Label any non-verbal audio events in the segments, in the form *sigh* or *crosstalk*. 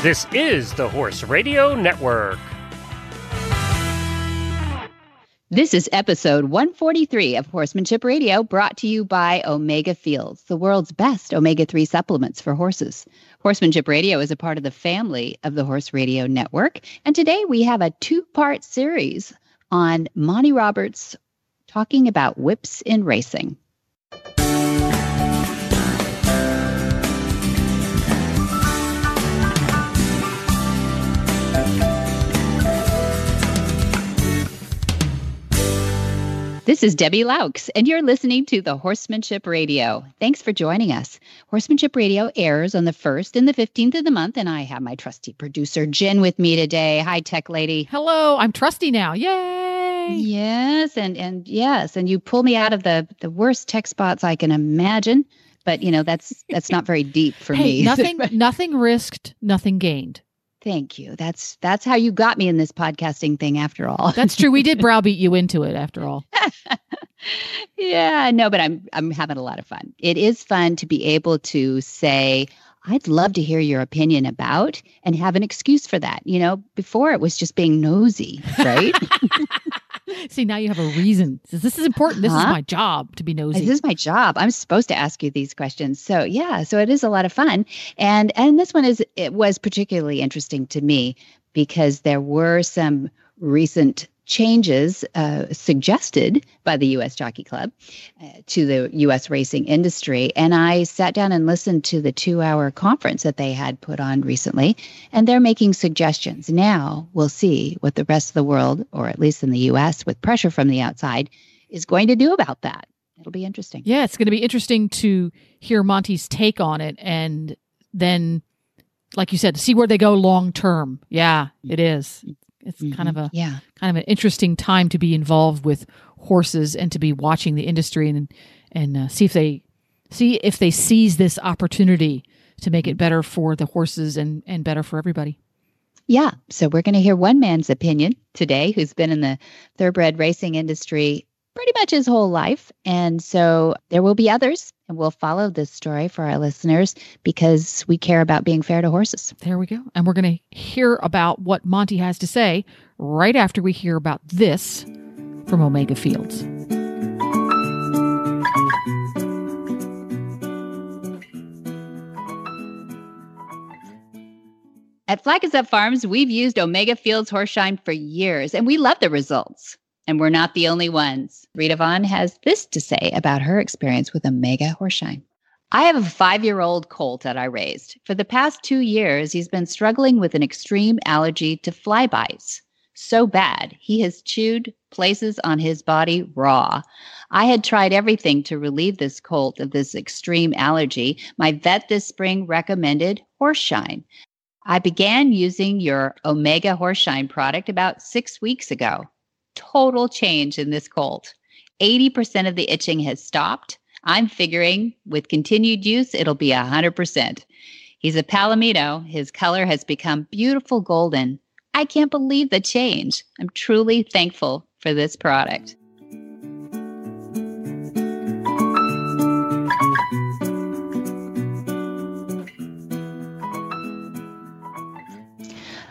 This is the Horse Radio Network. This is episode 143 of Horsemanship Radio, brought to you by Omega Fields, the world's best omega 3 supplements for horses. Horsemanship Radio is a part of the family of the Horse Radio Network. And today we have a two part series on Monty Roberts talking about whips in racing. This is Debbie Loucks, and you're listening to the Horsemanship Radio. Thanks for joining us. Horsemanship Radio airs on the 1st and the 15th of the month, and I have my trusty producer, Jen, with me today. Hi, tech lady. Hello, I'm trusty now. Yay! Yes, and and yes, and you pull me out of the the worst tech spots I can imagine. But you know that's that's not very deep for hey, me. *laughs* Nothing, nothing risked, nothing gained. Thank you. That's that's how you got me in this podcasting thing after all. That's true. We did browbeat you into it after all. *laughs* yeah, no, but I'm I'm having a lot of fun. It is fun to be able to say I'd love to hear your opinion about and have an excuse for that. You know, before it was just being nosy, right? *laughs* *laughs* See, now you have a reason. This is important. This uh-huh. is my job to be nosy. This is my job. I'm supposed to ask you these questions. So yeah, so it is a lot of fun. And and this one is it was particularly interesting to me because there were some recent changes uh, suggested by the U.S. Jockey Club uh, to the U.S. racing industry. And I sat down and listened to the two hour conference that they had put on recently, and they're making suggestions. Now we'll see what the rest of the world, or at least in the U.S., with pressure from the outside, is going to do about that. It'll be interesting. Yeah, it's going to be interesting to hear Monty's take on it and then like you said, see where they go long term. Yeah, it is. It's mm-hmm. kind of a yeah. kind of an interesting time to be involved with horses and to be watching the industry and and uh, see if they see if they seize this opportunity to make it better for the horses and and better for everybody. Yeah, so we're going to hear one man's opinion today who's been in the thoroughbred racing industry pretty much his whole life. And so there will be others, and we'll follow this story for our listeners because we care about being fair to horses. There we go. And we're going to hear about what Monty has to say right after we hear about this from Omega Fields. At Flag Is Up Farms, we've used Omega Fields Horseshine for years, and we love the results. And we're not the only ones. Rita Vaughn has this to say about her experience with Omega Horseshine. I have a five year old colt that I raised. For the past two years, he's been struggling with an extreme allergy to flybites. So bad, he has chewed places on his body raw. I had tried everything to relieve this colt of this extreme allergy. My vet this spring recommended Horseshine. I began using your Omega Horseshine product about six weeks ago total change in this colt. 80% of the itching has stopped. I'm figuring with continued use, it'll be 100%. He's a Palomino. His color has become beautiful golden. I can't believe the change. I'm truly thankful for this product.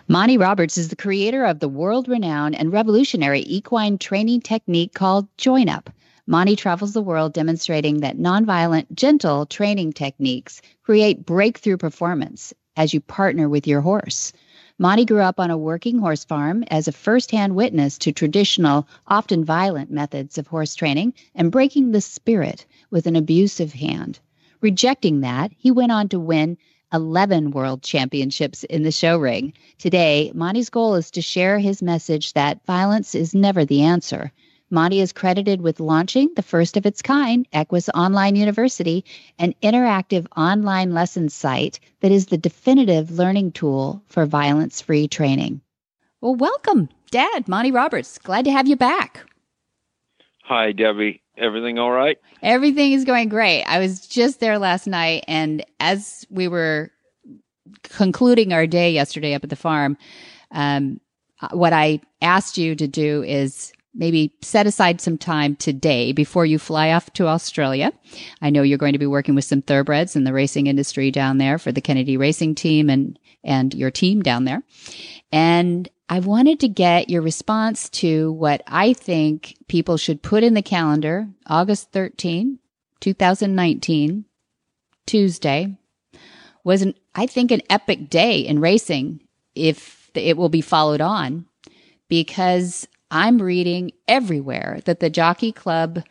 Monty Roberts is the creator of the world renowned and revolutionary equine training technique called Join Up. Monty travels the world demonstrating that nonviolent, gentle training techniques create breakthrough performance as you partner with your horse. Monty grew up on a working horse farm as a firsthand witness to traditional, often violent methods of horse training and breaking the spirit with an abusive hand. Rejecting that, he went on to win 11 world championships in the show ring. Today, Monty's goal is to share his message that violence is never the answer. Monty is credited with launching the first of its kind, Equus Online University, an interactive online lesson site that is the definitive learning tool for violence free training. Well, welcome, Dad, Monty Roberts. Glad to have you back. Hi, Debbie. Everything all right? Everything is going great. I was just there last night, and as we were concluding our day yesterday up at the farm, um, what I asked you to do is maybe set aside some time today before you fly off to Australia. I know you're going to be working with some thoroughbreds in the racing industry down there for the Kennedy Racing Team and and your team down there. And I wanted to get your response to what I think people should put in the calendar August 13, 2019, Tuesday, was an, I think an epic day in racing if it will be followed on because I'm reading everywhere that the Jockey Club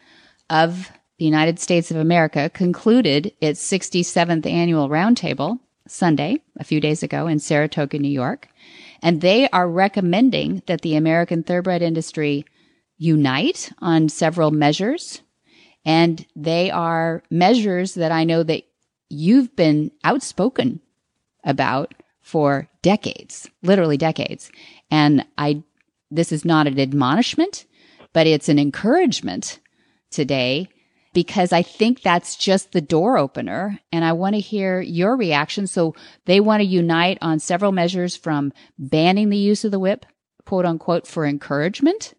of the United States of America concluded its 67th annual roundtable Sunday, a few days ago in Saratoga, New York. And they are recommending that the American thoroughbred industry unite on several measures. And they are measures that I know that you've been outspoken about for decades, literally decades. And I, this is not an admonishment, but it's an encouragement today because I think that's just the door opener. And I want to hear your reaction. So they want to unite on several measures from banning the use of the whip, quote unquote, for encouragement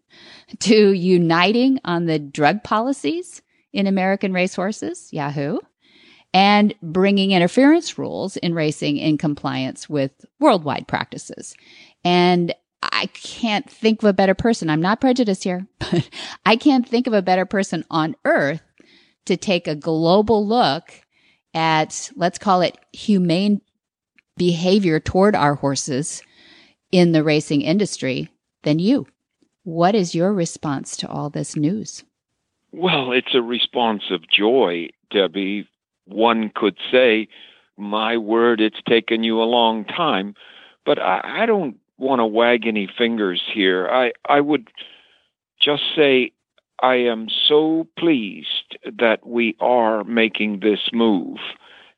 to uniting on the drug policies in American racehorses, Yahoo, and bringing interference rules in racing in compliance with worldwide practices. And I can't think of a better person. I'm not prejudiced here, *laughs* but I can't think of a better person on earth to take a global look at, let's call it humane behavior toward our horses in the racing industry than you. What is your response to all this news? Well, it's a response of joy, Debbie. One could say, my word, it's taken you a long time, but I, I don't want to wag any fingers here. I, I would just say I am so pleased that we are making this move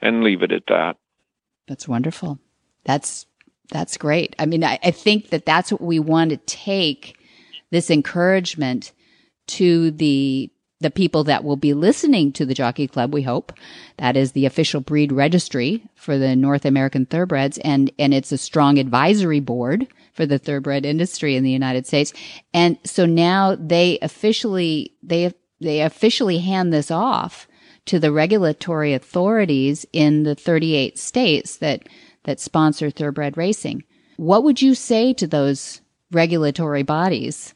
and leave it at that. That's wonderful. That's that's great. I mean, I, I think that that's what we want to take this encouragement to the the people that will be listening to the Jockey Club, we hope. That is the official breed registry for the North American thoroughbreds and, and it's a strong advisory board for the thoroughbred industry in the United States. And so now they officially, they, they officially hand this off to the regulatory authorities in the 38 states that, that sponsor thoroughbred racing. What would you say to those regulatory bodies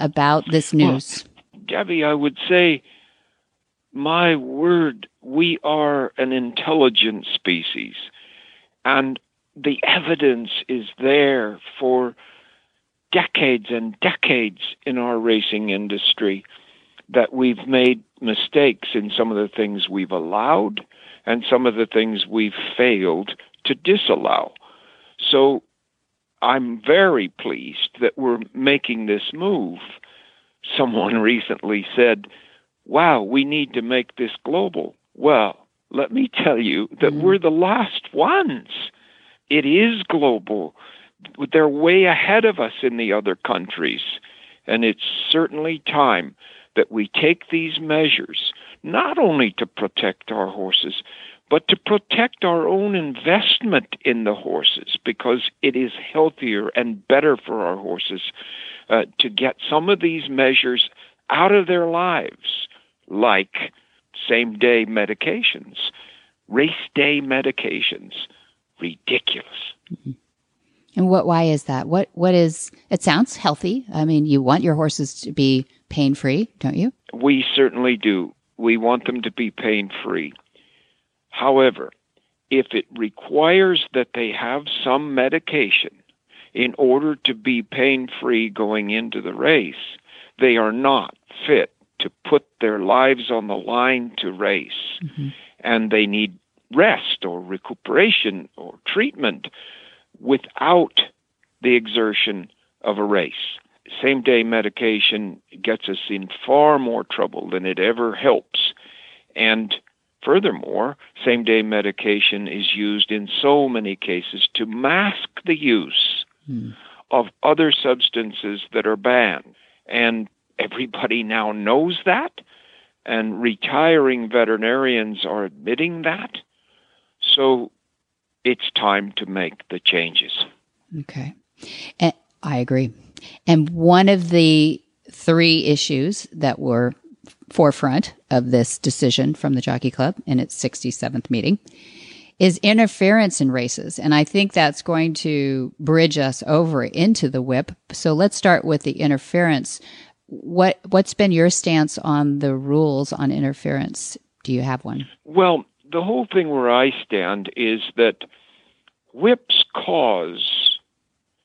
about this news? Well, Debbie, I would say, my word, we are an intelligent species. And the evidence is there for decades and decades in our racing industry that we've made mistakes in some of the things we've allowed and some of the things we've failed to disallow. So I'm very pleased that we're making this move someone *laughs* recently said, Wow, we need to make this global. Well, let me tell you that mm we're the last ones. It is global. They're way ahead of us in the other countries. And it's certainly time that we take these measures, not only to protect our horses, but to protect our own investment in the horses because it is healthier and better for our horses uh, to get some of these measures out of their lives, like same day medications, race day medications. Ridiculous. Mm-hmm. And what? Why is that? What? What is? It sounds healthy. I mean, you want your horses to be pain free, don't you? We certainly do. We want them to be pain free. However, if it requires that they have some medication in order to be pain free going into the race, they are not fit to put their lives on the line to race. Mm-hmm. And they need rest or recuperation or treatment without the exertion of a race. Same day medication gets us in far more trouble than it ever helps. And furthermore, same day medication is used in so many cases to mask the use hmm. of other substances that are banned. And everybody now knows that, and retiring veterinarians are admitting that. So it's time to make the changes. Okay. And I agree. And one of the three issues that were forefront of this decision from the Jockey Club in its 67th meeting is interference in races. And I think that's going to bridge us over into the whip. So let's start with the interference. What what's been your stance on the rules on interference? Do you have one? Well, the whole thing where I stand is that whips cause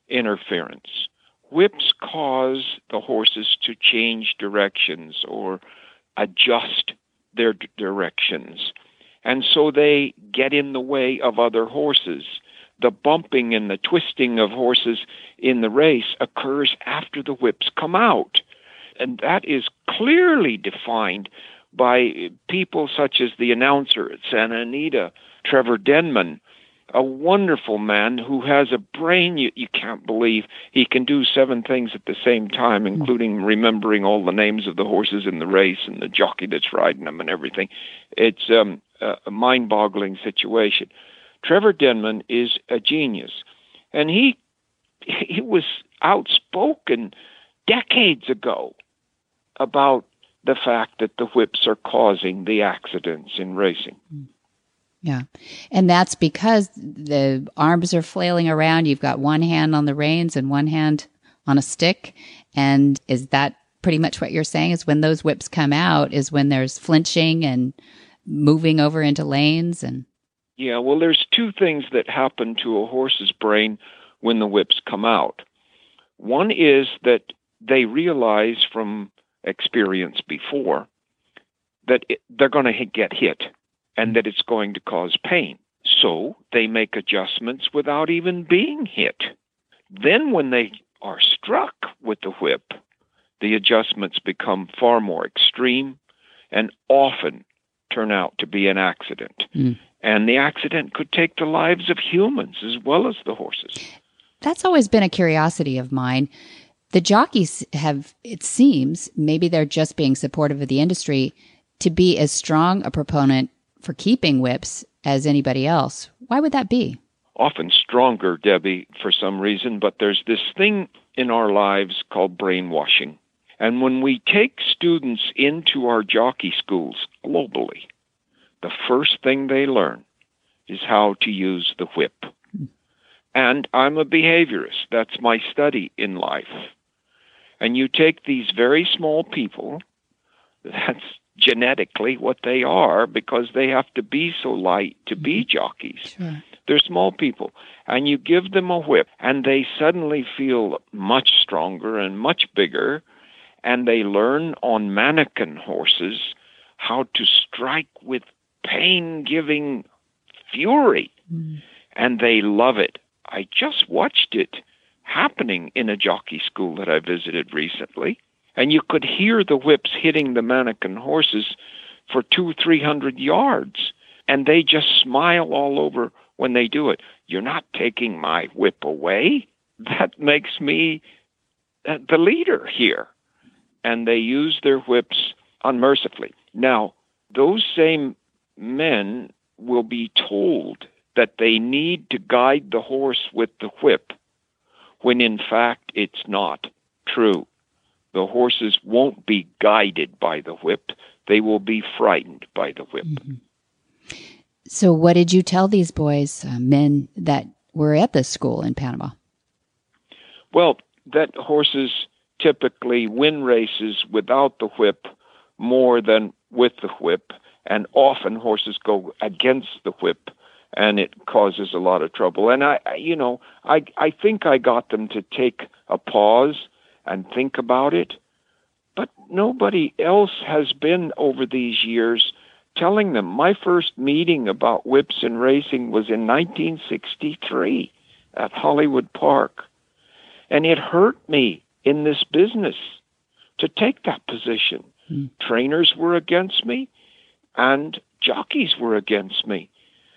interference. Whips cause the horses to change directions or adjust their d- directions. And so they get in the way of other horses. The bumping and the twisting of horses in the race occurs after the whips come out. And that is clearly defined by people such as the announcer at Santa Anita, Trevor Denman, a wonderful man who has a brain you, you can't believe. He can do seven things at the same time, including remembering all the names of the horses in the race and the jockey that's riding them and everything. It's um, a mind boggling situation. Trevor Denman is a genius, and he he was outspoken decades ago about the fact that the whips are causing the accidents in racing. Yeah. And that's because the arms are flailing around. You've got one hand on the reins and one hand on a stick. And is that pretty much what you're saying is when those whips come out is when there's flinching and moving over into lanes and Yeah, well there's two things that happen to a horse's brain when the whips come out. One is that they realize from experience before that it, they're going to get hit and that it's going to cause pain. So they make adjustments without even being hit. Then, when they are struck with the whip, the adjustments become far more extreme and often turn out to be an accident. Mm. And the accident could take the lives of humans as well as the horses. That's always been a curiosity of mine. The jockeys have, it seems, maybe they're just being supportive of the industry, to be as strong a proponent for keeping whips as anybody else. Why would that be? Often stronger, Debbie, for some reason, but there's this thing in our lives called brainwashing. And when we take students into our jockey schools globally, the first thing they learn is how to use the whip. And I'm a behaviorist. That's my study in life. And you take these very small people, *laughs* that's genetically what they are because they have to be so light to be jockeys. Sure. They're small people. And you give them a whip, and they suddenly feel much stronger and much bigger. And they learn on mannequin horses how to strike with pain giving fury. Mm. And they love it. I just watched it happening in a jockey school that I visited recently and you could hear the whips hitting the mannequin horses for two, three hundred yards, and they just smile all over when they do it. You're not taking my whip away. That makes me uh, the leader here. And they use their whips unmercifully. Now, those same men will be told that they need to guide the horse with the whip, when in fact it's not true. The horses won't be guided by the whip, they will be frightened by the whip. Mm-hmm. So, what did you tell these boys, uh, men that were at this school in Panama? Well, that horses typically win races without the whip more than with the whip, and often horses go against the whip and it causes a lot of trouble. And I, you know, I, I think I got them to take a pause and think about it. But nobody else has been over these years telling them. My first meeting about whips and racing was in 1963 at Hollywood Park. And it hurt me in this business to take that position. Hmm. Trainers were against me, and jockeys were against me.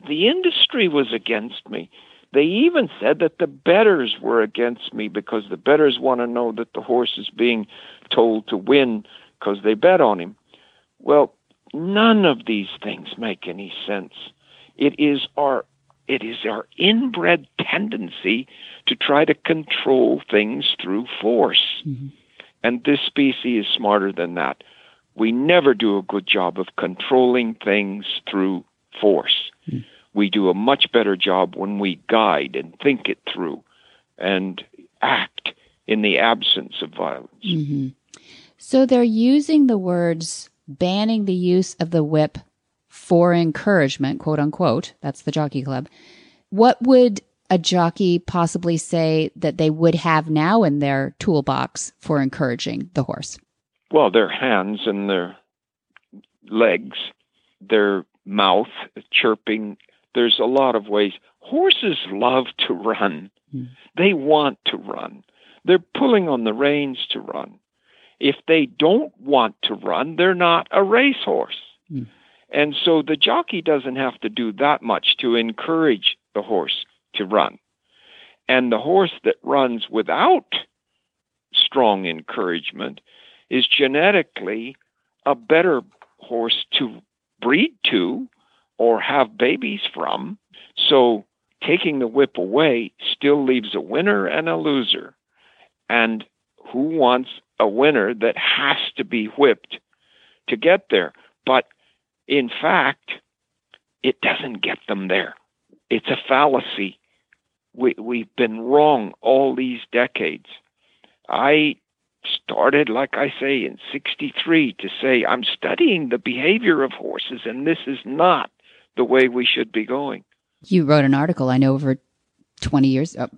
The industry was against me. They even said that the bettors were against me because the bettors want to know that the horse is being told to win because they bet on him. Well, none of these things make any sense. It is our it is our inbred tendency to try to control things through force. Mm-hmm. And this species is smarter than that. We never do a good job of controlling things through force. Mm. We do a much better job when we guide and think it through and act in the absence of violence. Mm-hmm. So they're using the words banning the use of the whip for encouragement, quote unquote. That's the jockey club. What would a jockey possibly say that they would have now in their toolbox for encouraging the horse? Well, their hands and their legs, their mouth chirping. There's a lot of ways. Horses love to run. Mm. They want to run. They're pulling on the reins to run. If they don't want to run, they're not a racehorse. Mm. And so the jockey doesn't have to do that much to encourage the horse to run. And the horse that runs without strong encouragement is genetically a better horse to breed to or have babies from. So taking the whip away still leaves a winner and a loser. And who wants a winner that has to be whipped to get there? But in fact, it doesn't get them there. It's a fallacy. We, we've been wrong all these decades. I started, like I say, in 63 to say, I'm studying the behavior of horses, and this is not the way we should be going. You wrote an article, I know, over 20 years. Uh,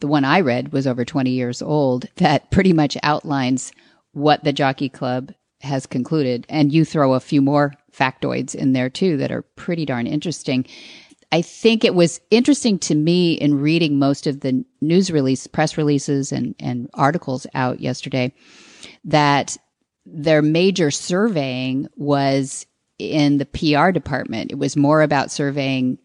the one I read was over 20 years old that pretty much outlines what the Jockey Club has concluded. And you throw a few more factoids in there too that are pretty darn interesting. I think it was interesting to me in reading most of the news release, press releases, and, and articles out yesterday that their major surveying was in the PR department. It was more about surveying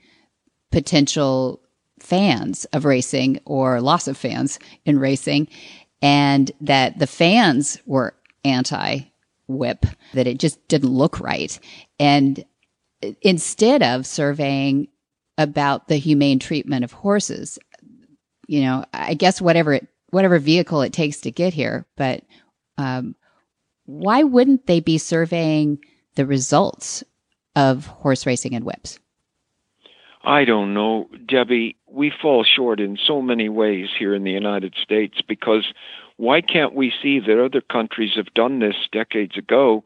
potential fans of racing or loss of fans in racing, and that the fans were anti whip, that it just didn't look right. And instead of surveying about the humane treatment of horses. You know, I guess whatever it, whatever vehicle it takes to get here, but um, why wouldn't they be surveying the results of horse racing and whips? I don't know, Debbie. We fall short in so many ways here in the United States because why can't we see that other countries have done this decades ago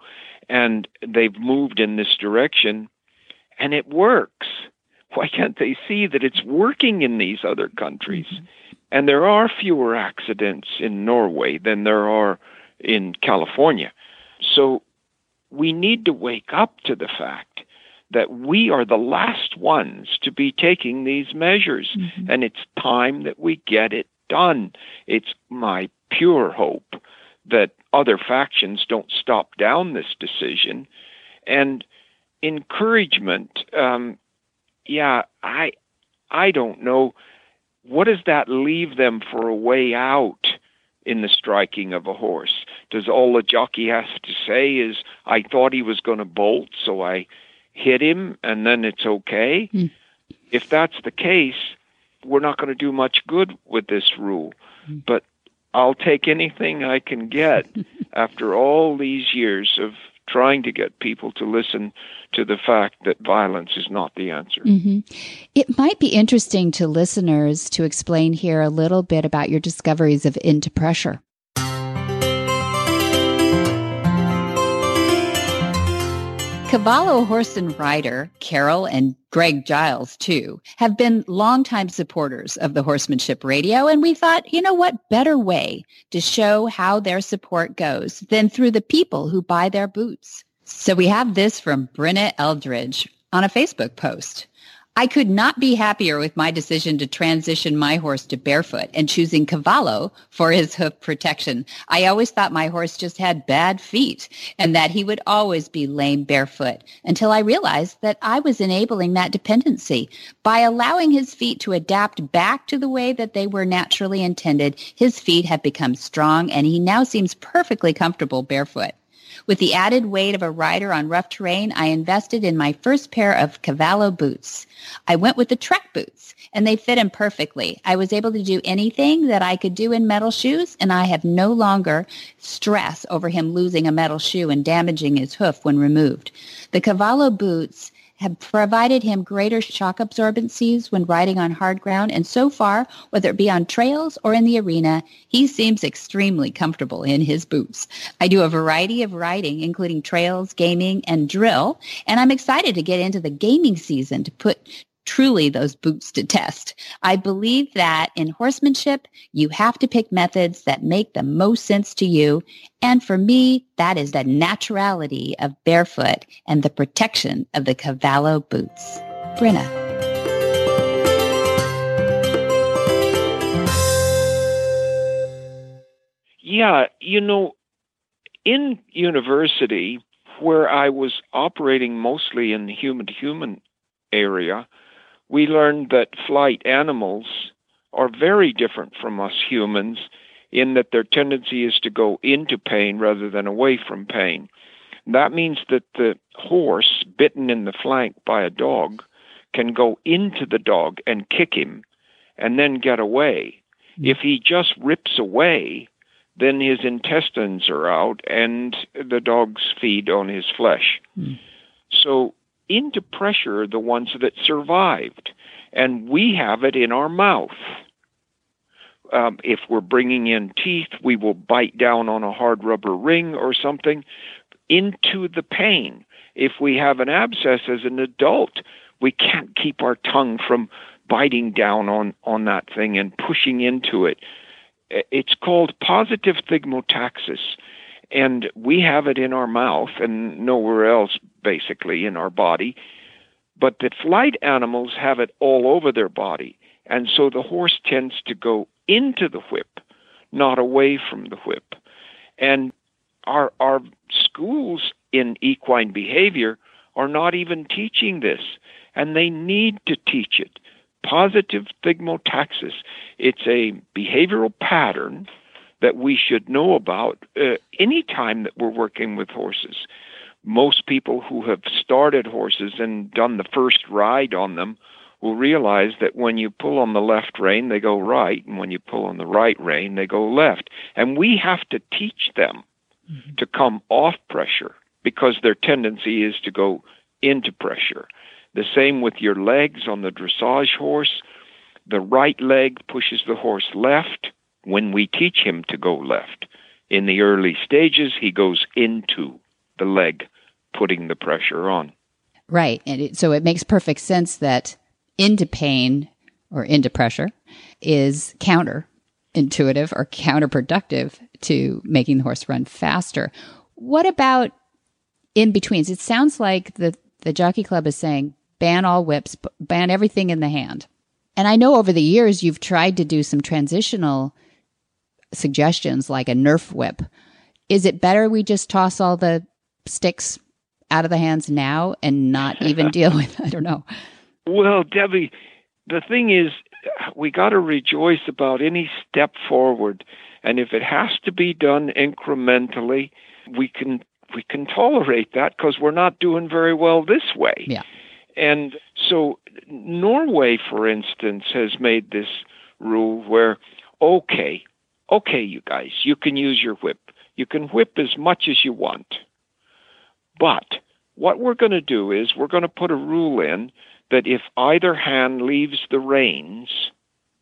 and they've moved in this direction and it works? why can't they see that it's working in these other countries? Mm-hmm. And there are fewer accidents in Norway than there are in California. So we need to wake up to the fact that we are the last ones to be taking these measures. Mm-hmm. And it's time that we get it done. It's my pure hope that other factions don't stop down this decision. And encouragement, um, yeah, I I don't know. What does that leave them for a way out in the striking of a horse? Does all the jockey has to say is, I thought he was going to bolt, so I hit him, and then it's okay? Mm. If that's the case, we're not going to do much good with this rule. Mm. But I'll take anything I can get *laughs* after all these years of trying to get people to listen to the fact that violence is not the answer. Mm-hmm. It might be interesting to listeners to explain here a little bit about your discoveries of Into Pressure. Cavallo horse and rider, Carol and Greg Giles, too, have been longtime supporters of the Horsemanship Radio, and we thought, you know what better way to show how their support goes than through the people who buy their boots. So we have this from Brenna Eldridge on a Facebook post. I could not be happier with my decision to transition my horse to barefoot and choosing Cavallo for his hoof protection. I always thought my horse just had bad feet and that he would always be lame barefoot until I realized that I was enabling that dependency. By allowing his feet to adapt back to the way that they were naturally intended, his feet have become strong and he now seems perfectly comfortable barefoot. With the added weight of a rider on rough terrain, I invested in my first pair of Cavallo boots. I went with the Trek boots, and they fit him perfectly. I was able to do anything that I could do in metal shoes, and I have no longer stress over him losing a metal shoe and damaging his hoof when removed. The Cavallo boots have provided him greater shock absorbencies when riding on hard ground. And so far, whether it be on trails or in the arena, he seems extremely comfortable in his boots. I do a variety of riding, including trails, gaming, and drill. And I'm excited to get into the gaming season to put truly those boots to test. I believe that in horsemanship, you have to pick methods that make the most sense to you. And for me, that is the naturality of barefoot and the protection of the Cavallo boots. Brenna. Yeah, you know, in university, where I was operating mostly in the human human area, we learned that flight animals are very different from us humans in that their tendency is to go into pain rather than away from pain. That means that the horse bitten in the flank by a dog can go into the dog and kick him and then get away. Mm. If he just rips away, then his intestines are out and the dogs feed on his flesh. Mm. So into pressure the ones that survived. And we have it in our mouth. Um, if we're bringing in teeth, we will bite down on a hard rubber ring or something into the pain. If we have an abscess as an adult, we can't keep our tongue from biting down on, on that thing and pushing into it. It's called positive thigmotaxis and we have it in our mouth and nowhere else basically in our body but the flight animals have it all over their body. And so the horse tends to go into the whip not away from the whip. And our our schools in equine behavior are not even teaching this. And they need to teach it. Positive thigmotaxis it's a behavioral pattern that we should know about uh, any time that we're working with horses. Most people who have started horses and done the first ride on them will realize that when you pull on the left rein, they go right, and when you pull on the right rein, they go left. And we have to teach them mm-hmm. to come off pressure because their tendency is to go into pressure. The same with your legs on the dressage horse. The right leg pushes the horse left, when we teach him to go left. In the early stages, he goes into the leg, putting the pressure on. Right. And it, so it makes perfect sense that into pain or into pressure is counterintuitive or counterproductive to making the horse run faster. What about in betweens? It sounds like the, the Jockey Club is saying ban all whips, ban everything in the hand. And I know over the years you've tried to do some transitional suggestions like a Nerf whip. Is it better we just toss all the sticks out of the hands now and not even *laughs* deal with? I don't know. Well, Debbie, the thing is, we got to rejoice about any step forward, and if it has to be done incrementally, we can we can tolerate that because we're not doing very well this way. Yeah. And so Norway, for instance, has made this rule where, okay, okay, you guys, you can use your whip. You can whip as much as you want. But what we're going to do is we're going to put a rule in that if either hand leaves the reins,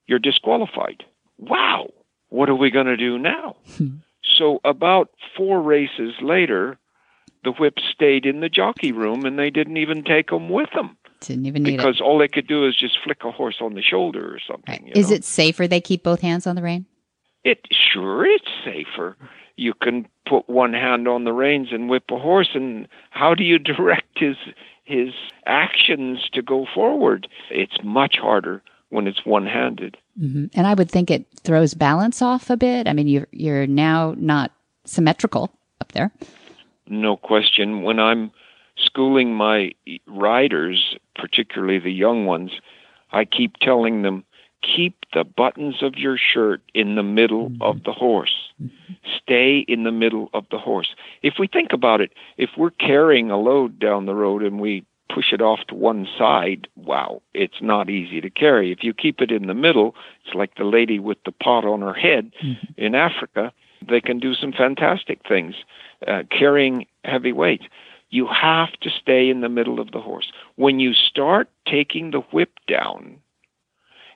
you're disqualified. Wow, what are we going to do now? Hmm. so, about four races later, the whip stayed in the jockey room and they didn't even take them with them. Didn't even need because all they could do is just flick a horse on the shoulder or something. Right. Is know? it safer they keep both hands on the rein? It sure it's safer. You can put one hand on the reins and whip a horse, and how do you direct his his actions to go forward? It's much harder when it's one handed. Mm-hmm. And I would think it throws balance off a bit. I mean, you're you're now not symmetrical up there. No question. When I'm schooling my riders, particularly the young ones, I keep telling them keep the buttons of your shirt in the middle mm-hmm. of the horse. Stay in the middle of the horse. If we think about it, if we're carrying a load down the road and we push it off to one side, wow, it's not easy to carry. If you keep it in the middle, it's like the lady with the pot on her head mm-hmm. in Africa. They can do some fantastic things uh, carrying heavy weights. You have to stay in the middle of the horse. When you start taking the whip down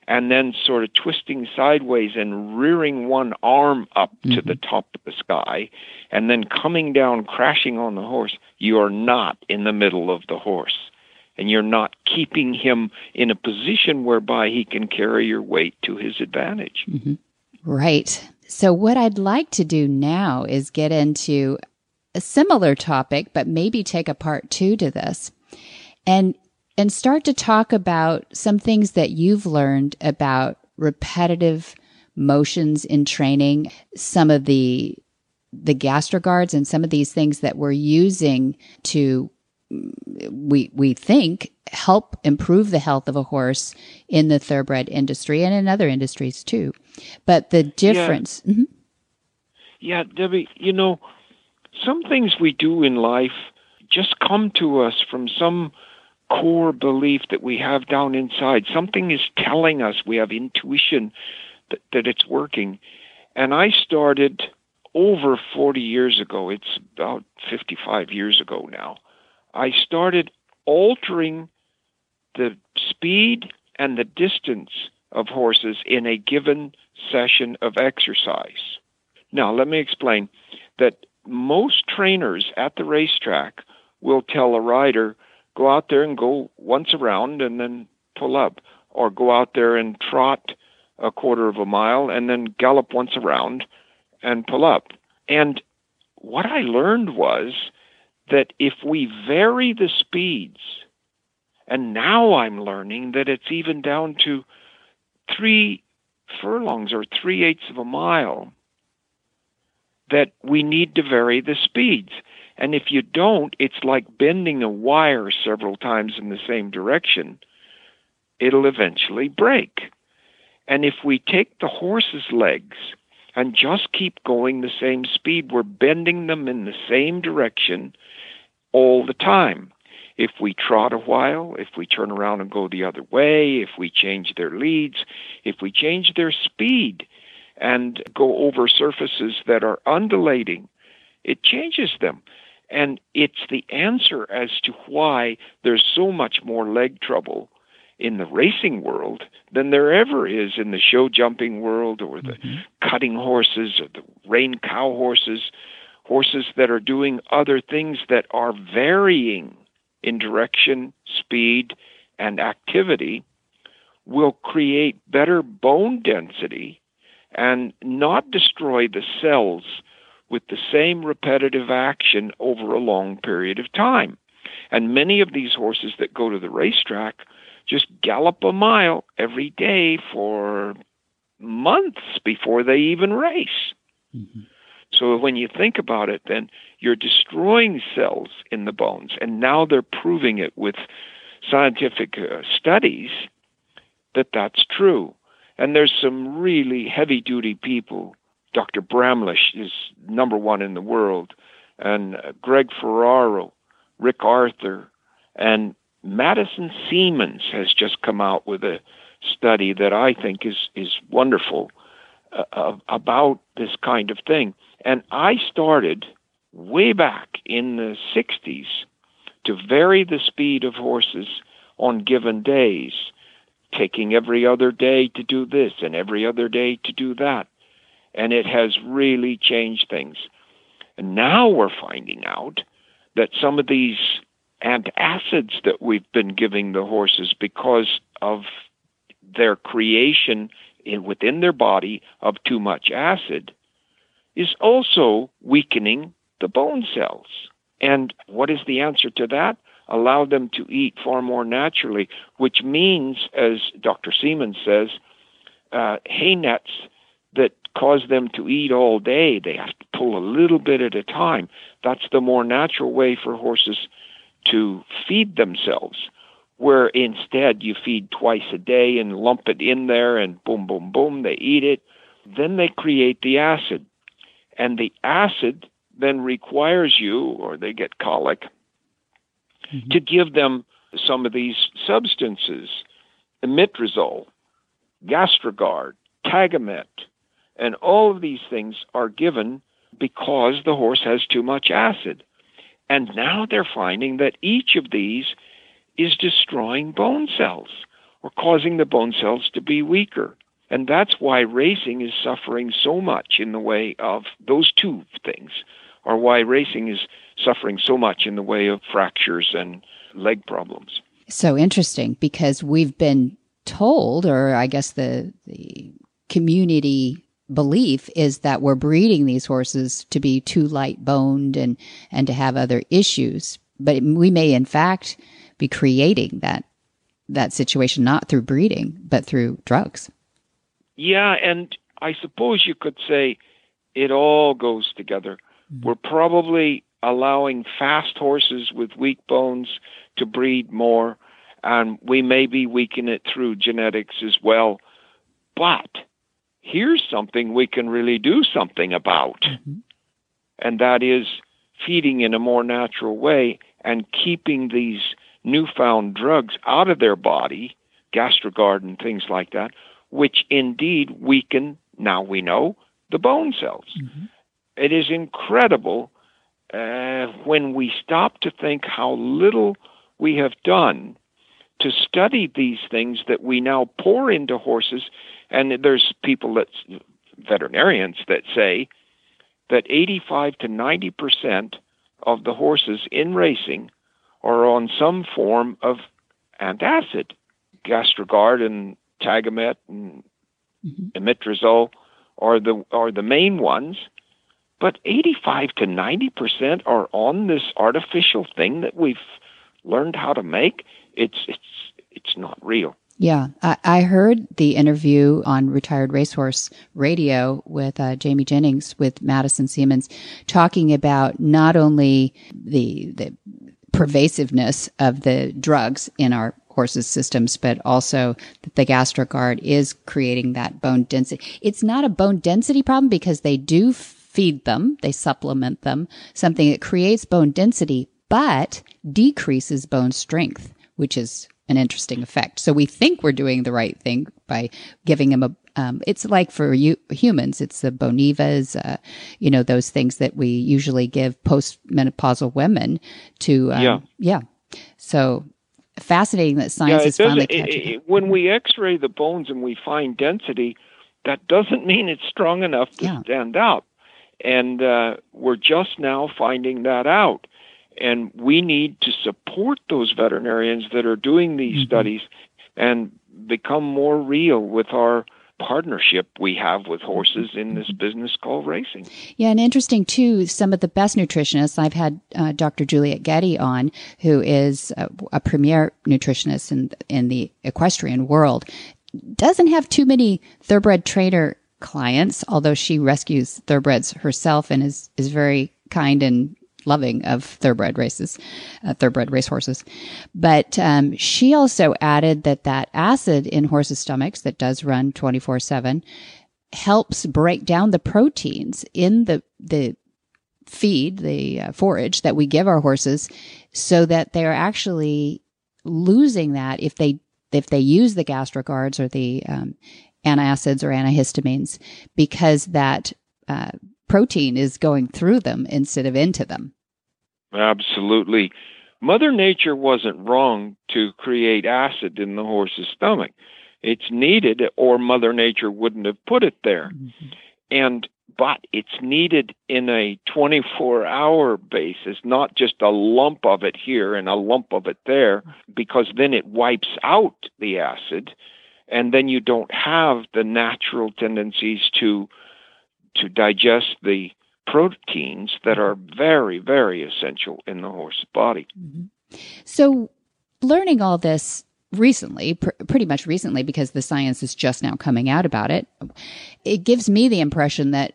and then sort of twisting sideways and rearing one arm up mm-hmm. to the top of the sky and then coming down crashing on the horse, you're not in the middle of the horse. And you're not keeping him in a position whereby he can carry your weight to his advantage. Mm-hmm. Right. So, what I'd like to do now is get into a similar topic, but maybe take a part two to this and, and start to talk about some things that you've learned about repetitive motions in training, some of the, the Gastrogards and some of these things that we're using to we we think help improve the health of a horse in the thoroughbred industry and in other industries too. But the difference. Yeah, mm-hmm. yeah Debbie, you know, some things we do in life just come to us from some core belief that we have down inside. Something is telling us, we have intuition that, that it's working. And I started over 40 years ago, it's about 55 years ago now. I started altering the speed and the distance of horses in a given session of exercise. Now, let me explain that most trainers at the racetrack will tell a rider, go out there and go once around and then pull up, or go out there and trot a quarter of a mile and then gallop once around and pull up. And what I learned was that if we vary the speeds, and now I'm learning that it's even down to three furlongs or three eighths of a mile, that we need to vary the speeds. And if you don't, it's like bending a wire several times in the same direction. It'll eventually break. And if we take the horse's legs and just keep going the same speed, we're bending them in the same direction all the time. If we trot a while, if we turn around and go the other way, if we change their leads, if we change their speed and go over surfaces that are undulating, it changes them. And it's the answer as to why there's so much more leg trouble in the racing world than there ever is in the show jumping world or the mm-hmm. cutting horses or the rein cow horses horses that are doing other things that are varying in direction, speed, and activity will create better bone density and not destroy the cells with the same repetitive action over a long period of time. And many of these horses that go to the racetrack just gallop a mile every day for months before they even race. Mm-hmm. So when you think about it, then you're destroying cells in the bones, and now they're proving it with scientific uh, studies that that's true. And there's some really heavy duty people. Dr. Bramlage is number one in the world, and uh, Greg Ferraro, Rick Arthur, and Madison Seamans has just come out with a study that I think is is wonderful uh, about this kind of thing. And I started way back in the 60s to vary the speed of horses on given days, taking every other day to do this and every other day to do that. And it has really changed things. And now we're finding out that some of these antacids that we've been giving the horses because of their creation in, within their body of too much acid is also weakening the bone cells. And what is the answer to that? Allow them to eat far more naturally, which means, as Dr. Seamans says, uh, hay nets that cause them to eat all day, they have to pull a little bit at a time. That's the more natural way for horses to feed themselves. Where instead you feed twice a day and lump it in there and boom, boom, boom, they eat it. Then they create the acid. And the acid then requires you, or they get colic, mm-hmm. to give them some of these substances, omeprazole, Gastrogard, Tagamet, and all of these things are given because the horse has too much acid. And now they're finding that each of these is destroying bone cells or causing the bone cells to be weaker. And that's why racing is suffering so much in the way of those two things, or why racing is suffering so much in the way of fractures and leg problems. So interesting because we've been told, or I guess the, the community belief is that we're breeding these horses to be too light boned and, and to have other issues. But we may in fact be creating that, that situation, not through breeding, but through drugs. Yeah. And I suppose you could say it all goes together. Mm-hmm. We're probably allowing fast horses with weak bones to breed more, and we may be weakening it through genetics as well. But here's something we can really do something about, mm-hmm. and that is feeding in a more natural way and keeping these newfound drugs out of their body, Gastrogard and things like that, which indeed weaken, now we know, the bone cells. Mm-hmm. It is incredible uh, when we stop to think how little we have done to study these things that we now pour into horses. And there's people that, veterinarians, that say that 85 to 90 percent of the horses in racing are on some form of antacid, Gastrogard and Tagamet and mm-hmm. Omeprazole are the are the main ones but 85 to 90% are on this artificial thing that we've learned how to make. It's it's it's not real. Yeah, I, I heard the interview on Retired Racehorse Radio with uh, Jamie Jennings with Madison Seamans talking about not only the the pervasiveness of the drugs in our horses' systems, but also that the Gastrogard is creating that bone density. It's not a bone density problem because they do feed them, they supplement them, something that creates bone density, but decreases bone strength, which is an interesting effect. So we think we're doing the right thing by giving them a. Um, it's like for you, humans, it's the Bonivas, uh, you know, those things that we usually give postmenopausal women to. Um, yeah. Yeah. So fascinating that science yeah, is finally catching. It, when we X-ray the bones and we find density, that doesn't mean it's strong enough to yeah. stand up, And uh, we're just now finding that out. And we need to support those veterinarians that are doing these mm-hmm. studies and become more real with our partnership we have with horses in this mm-hmm. business called racing. Yeah, and interesting too, some of the best nutritionists, I've had uh, Dr. Juliet Getty on, who is a, a premier nutritionist in, in the equestrian world, doesn't have too many thoroughbred trainer clients, although she rescues thoroughbreds herself and is, is very kind and loving of thoroughbred races, uh, thoroughbred racehorses. But um, she also added that that acid in horses' stomachs that does run 24 7 helps break down the proteins in the, the feed, the uh, forage that we give our horses so that they're actually losing that if they if they use the Gastrogards or the um, antacids or antihistamines because that uh, protein is going through them instead of into them. Absolutely. Mother Nature wasn't wrong to create acid in the horse's stomach. It's needed, or Mother Nature wouldn't have put it there. Mm-hmm. And but it's needed in a 24 hour basis, not just a lump of it here and a lump of it there, because then it wipes out the acid and then you don't have the natural tendencies to to digest the proteins that are very very essential in the horse's body. Mm-hmm. So learning all this recently, pr- pretty much recently because the science is just now coming out about it, it gives me the impression that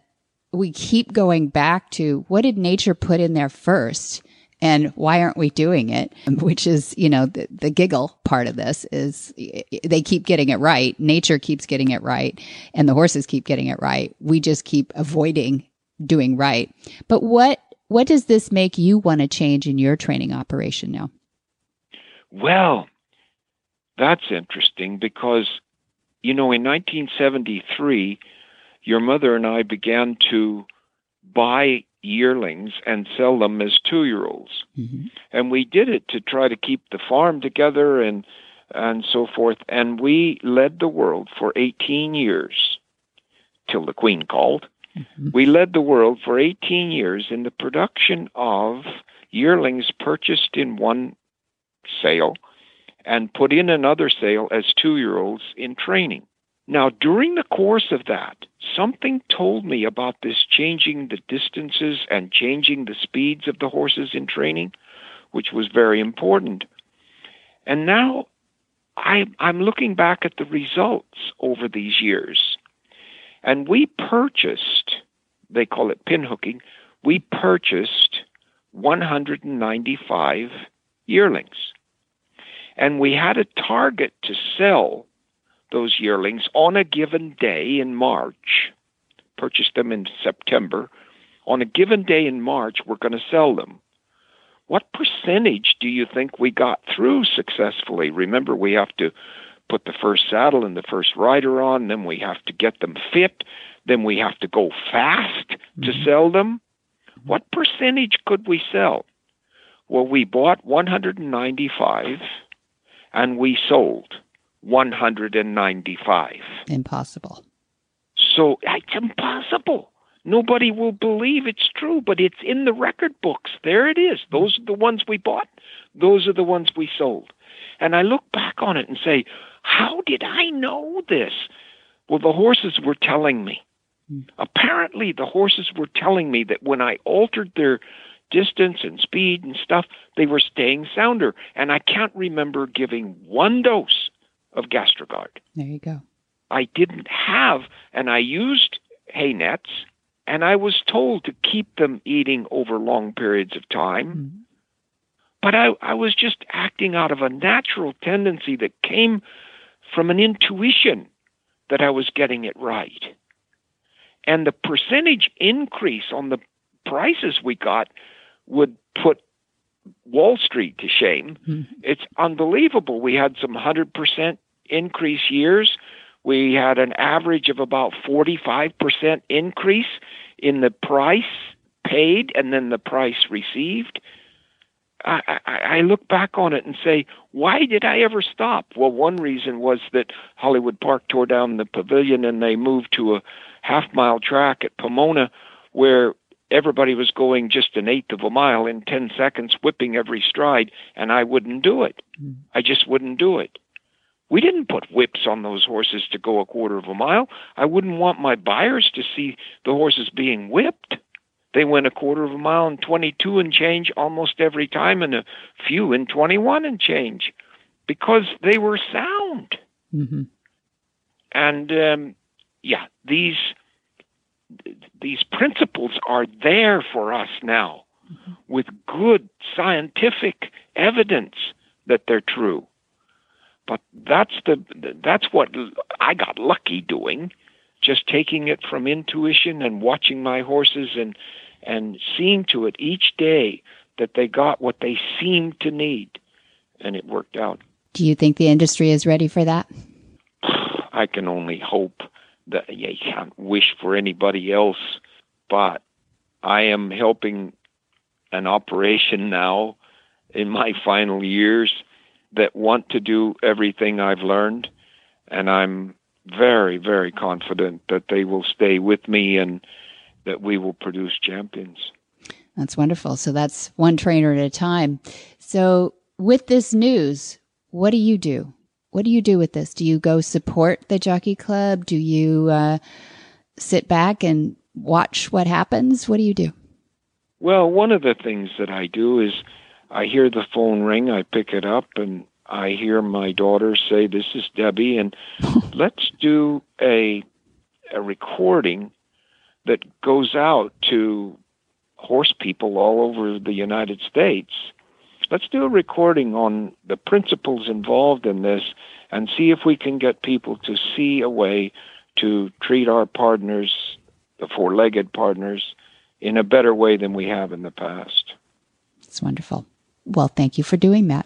we keep going back to what did nature put in there first and why aren't we doing it? *laughs* Which is, you know, the, the giggle part of this is they keep getting it right. Nature keeps getting it right and the horses keep getting it right. We just keep avoiding doing right. But what, what does this make you want to change in your training operation now? Well, that's interesting because, you know, in 1973, your mother and I began to buy yearlings and sell them as two year olds. Mm-hmm. And we did it to try to keep the farm together and and so forth. And we led the world for 18 years till the Queen called. Mm-hmm. We led the world for 18 years in the production of yearlings purchased in one sale and put in another sale as two year olds in training. Now, during the course of that, something told me about this changing the distances and changing the speeds of the horses in training, which was very important. And now I, I'm looking back at the results over these years. And we purchased, they call it pinhooking, we purchased 195 yearlings. And we had a target to sell those yearlings on a given day in March. Purchased them in September. On a given day in March, we're going to sell them. What percentage do you think we got through successfully? Remember, we have to put the first saddle and the first rider on, then we have to get them fit, then we have to go fast mm-hmm. to sell them. What percentage could we sell? Well, we bought 195 and we sold 195. Impossible. So it's impossible. Nobody will believe it's true, but it's in the record books. There it is. Those are the ones we bought. Those are the ones we sold. And I look back on it and say, how did I know this? Well, the horses were telling me. Hmm. Apparently, the horses were telling me that when I altered their distance and speed and stuff, they were staying sounder. And I can't remember giving one dose of Gastrogard. There you go. I didn't have, and I used hay nets, and I was told to keep them eating over long periods of time. Mm-hmm. But I, I was just acting out of a natural tendency that came from an intuition that I was getting it right. And the percentage increase on the prices we got would put Wall Street to shame. Mm-hmm. It's unbelievable. We had some 100% increase years. We had an average of about 45% increase in the price paid and then the price received. I, I, I look back on it and say, why did I ever stop? Well, one reason was that Hollywood Park tore down the pavilion and they moved to a half mile track at Pomona where everybody was going just an eighth of a mile in 10 seconds, whipping every stride, and I wouldn't do it. Mm. I just wouldn't do it. We didn't put whips on those horses to go a quarter of a mile. I wouldn't want my buyers to see the horses being whipped. They went a quarter of a mile in 22 and change almost every time, and a few in 21 and change because they were sound. Mm-hmm. And um, yeah, these these principles are there for us now mm-hmm. with good scientific evidence that they're true. But that's the that's what I got lucky doing, just taking it from intuition and watching my horses and and seeing to it each day that they got what they seemed to need, and it worked out. Do you think the industry is ready for that? I can only hope that you can't wish for anybody else, but I am helping an operation now in my final years that want to do everything I've learned, and I'm very, very confident that they will stay with me and that we will produce champions. That's wonderful. So that's one trainer at a time. So with this news, what do you do? what do you do with this? Do you go support the jockey club? Do you uh, sit back and watch what happens? What do you do? Well, one of the things that I do is I hear the phone ring, I pick it up, and I hear my daughter say, "This is Debbie," and *laughs* let's do a a recording that goes out to horse people all over the United States let's do a recording on the principles involved in this and see if we can get people to see a way to treat our partners, the four legged partners, in a better way than we have in the past. It's wonderful. Well, thank you for doing that.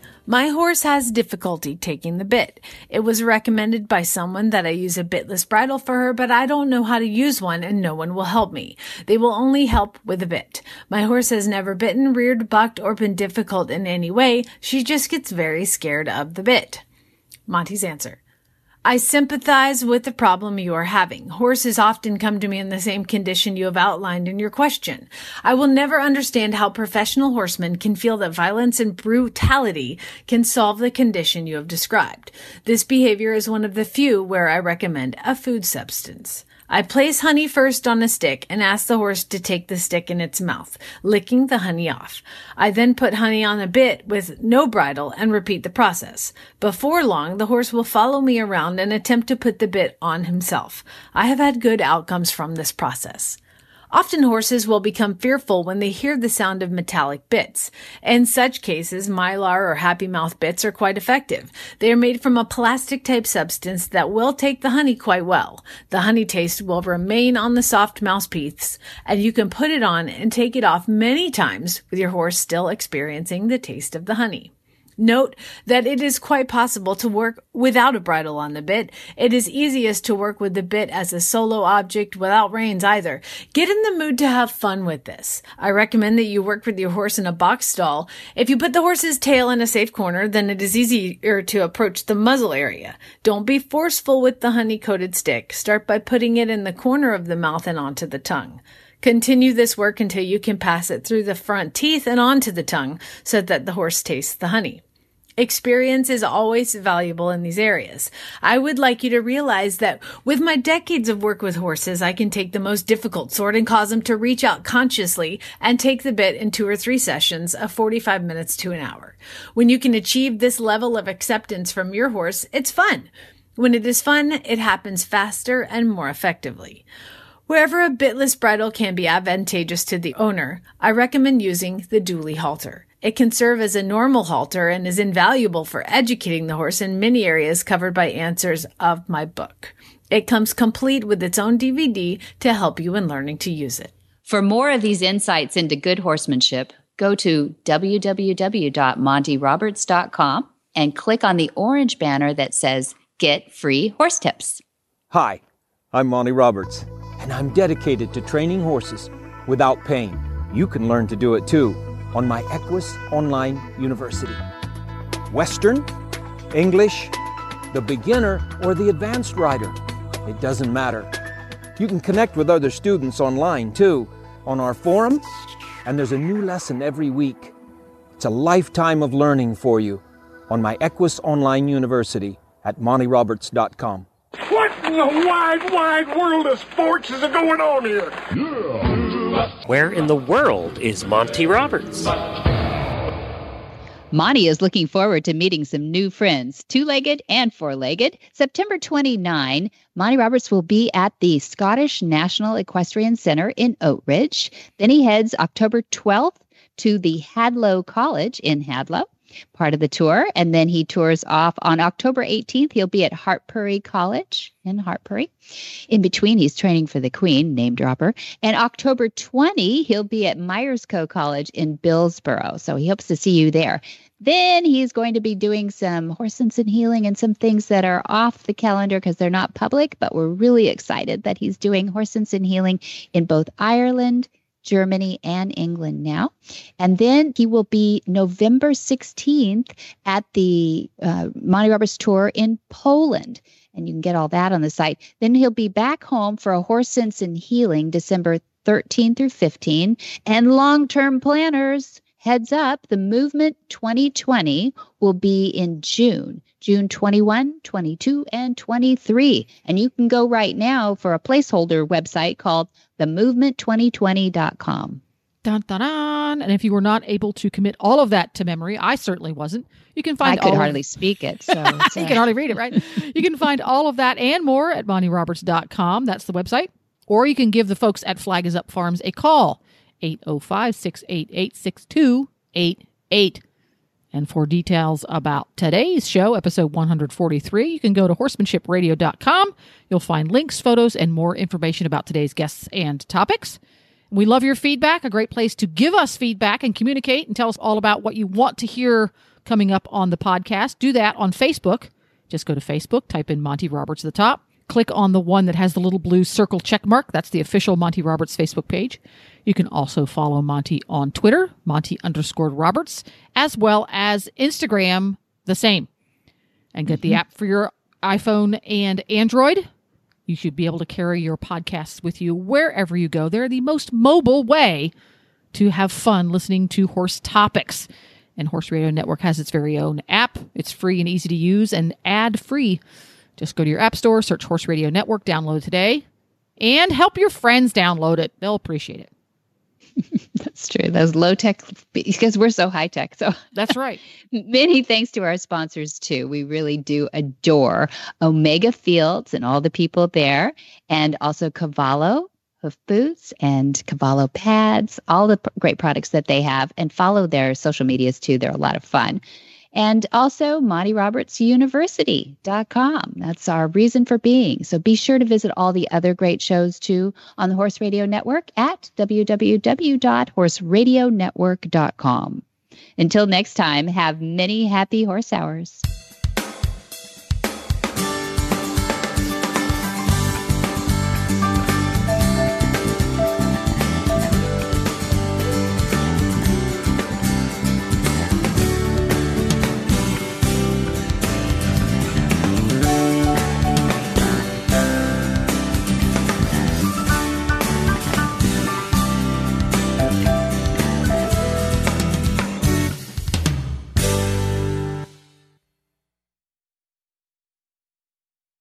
my horse has difficulty taking the bit. It was recommended by someone that I use a bitless bridle for her, but I don't know how to use one and no one will help me. They will only help with a bit. My horse has never bitten, reared, bucked, or been difficult in any way. She just gets very scared of the bit. Monty's answer. I sympathize with the problem you are having. Horses often come to me in the same condition you have outlined in your question. I will never understand how professional horsemen can feel that violence and brutality can solve the condition you have described. This behavior is one of the few where I recommend a food substance. I place honey first on a stick and ask the horse to take the stick in its mouth, licking the honey off. I then put honey on a bit with no bridle and repeat the process. Before long, the horse will follow me around and attempt to put the bit on himself. I have had good outcomes from this process. Often horses will become fearful when they hear the sound of metallic bits. In such cases, mylar or happy mouth bits are quite effective. They are made from a plastic type substance that will take the honey quite well. The honey taste will remain on the soft mouthpiece and you can put it on and take it off many times with your horse still experiencing the taste of the honey. Note that it is quite possible to work without a bridle on the bit. It is easiest to work with the bit as a solo object without reins either. Get in the mood to have fun with this. I recommend that you work with your horse in a box stall. If you put the horse's tail in a safe corner, then it is easier to approach the muzzle area. Don't be forceful with the honey coated stick. Start by putting it in the corner of the mouth and onto the tongue. Continue this work until you can pass it through the front teeth and onto the tongue so that the horse tastes the honey. Experience is always valuable in these areas. I would like you to realize that with my decades of work with horses, I can take the most difficult sort and cause them to reach out consciously and take the bit in two or three sessions of 45 minutes to an hour. When you can achieve this level of acceptance from your horse, it's fun. When it is fun, it happens faster and more effectively. Wherever a bitless bridle can be advantageous to the owner, I recommend using the dually halter. It can serve as a normal halter and is invaluable for educating the horse in many areas covered by answers of my book. It comes complete with its own DVD to help you in learning to use it. For more of these insights into good horsemanship, go to www.montyroberts.com and click on the orange banner that says Get Free Horse Tips. Hi, I'm Monty Roberts, and I'm dedicated to training horses without pain. You can learn to do it too on my Equus Online University. Western, English, the beginner, or the advanced rider. It doesn't matter. You can connect with other students online too, on our forum, and there's a new lesson every week. It's a lifetime of learning for you on my Equus Online University at montyroberts.com. What in the wide, wide world of sports is going on here? Where in the world is Monty Roberts? Monty is looking forward to meeting some new friends, two legged and four legged. September 29, Monty Roberts will be at the Scottish National Equestrian Center in Oak Ridge. Then he heads October 12th to the Hadlow College in Hadlow part of the tour. And then he tours off on October 18th. He'll be at Hartpury College in Hartpury. In between, he's training for the Queen, name dropper. And October 20, he'll be at Myerscough College in Bilsborrow. So he hopes to see you there. Then he's going to be doing some horse and healing and some things that are off the calendar because they're not public, but we're really excited that he's doing horse and healing in both Ireland Germany, and England now. And then he will be November 16th at the uh, Monty Roberts tour in Poland. And you can get all that on the site. Then he'll be back home for a horse sense and healing December 13 through 15. And long term planners, heads up, the movement 2020 will be in June. June 21, 22, and 23. And you can go right now for a placeholder website called themovement2020.com. Dun, dun, dun. And if you were not able to commit all of that to memory, I certainly wasn't. You can find I could hardly of, speak it. So *laughs* you can hardly read it, right? you can find all of that and more at montyroberts.com. That's the website. or you can give the folks at Flag is Up Farms a call 805 688 6288. And for details about today's show, episode 143, you can go to horsemanshipradio.com. You'll find links, photos, and more information about today's guests and topics. We love your feedback, a great place to give us feedback and communicate and tell us all about what you want to hear coming up on the podcast. Do that on Facebook. Just go to Facebook, type in Monty Roberts at the top, click on the one that has the little blue circle check mark. That's the official Monty Roberts Facebook page. You can also follow Monty on Twitter, Monty underscore Roberts, as well as Instagram, the same. And get the mm-hmm. app for your iPhone and Android. You should be able to carry your podcasts with you wherever you go. They're the most mobile way to have fun listening to horse topics. And Horse Radio Network has its very own app. It's free and easy to use and ad free. Just go to your app store, search Horse Radio Network, download today, and help your friends download it. They'll appreciate it. *laughs* That's true. Those low tech, because we're so high tech. So That's right. *laughs* many thanks to our sponsors, too. We really do adore Omega Fields and all the people there, and also Cavallo hoof boots and Cavallo pads, all the p- great products that they have, and follow their social medias, too. They're a lot of fun. And also MontyRobertsUniversity.com. That's our reason for being. So be sure to visit all the other great shows too on the Horse Radio Network at www.horseradionetwork.com. Until next time, have many happy horse hours.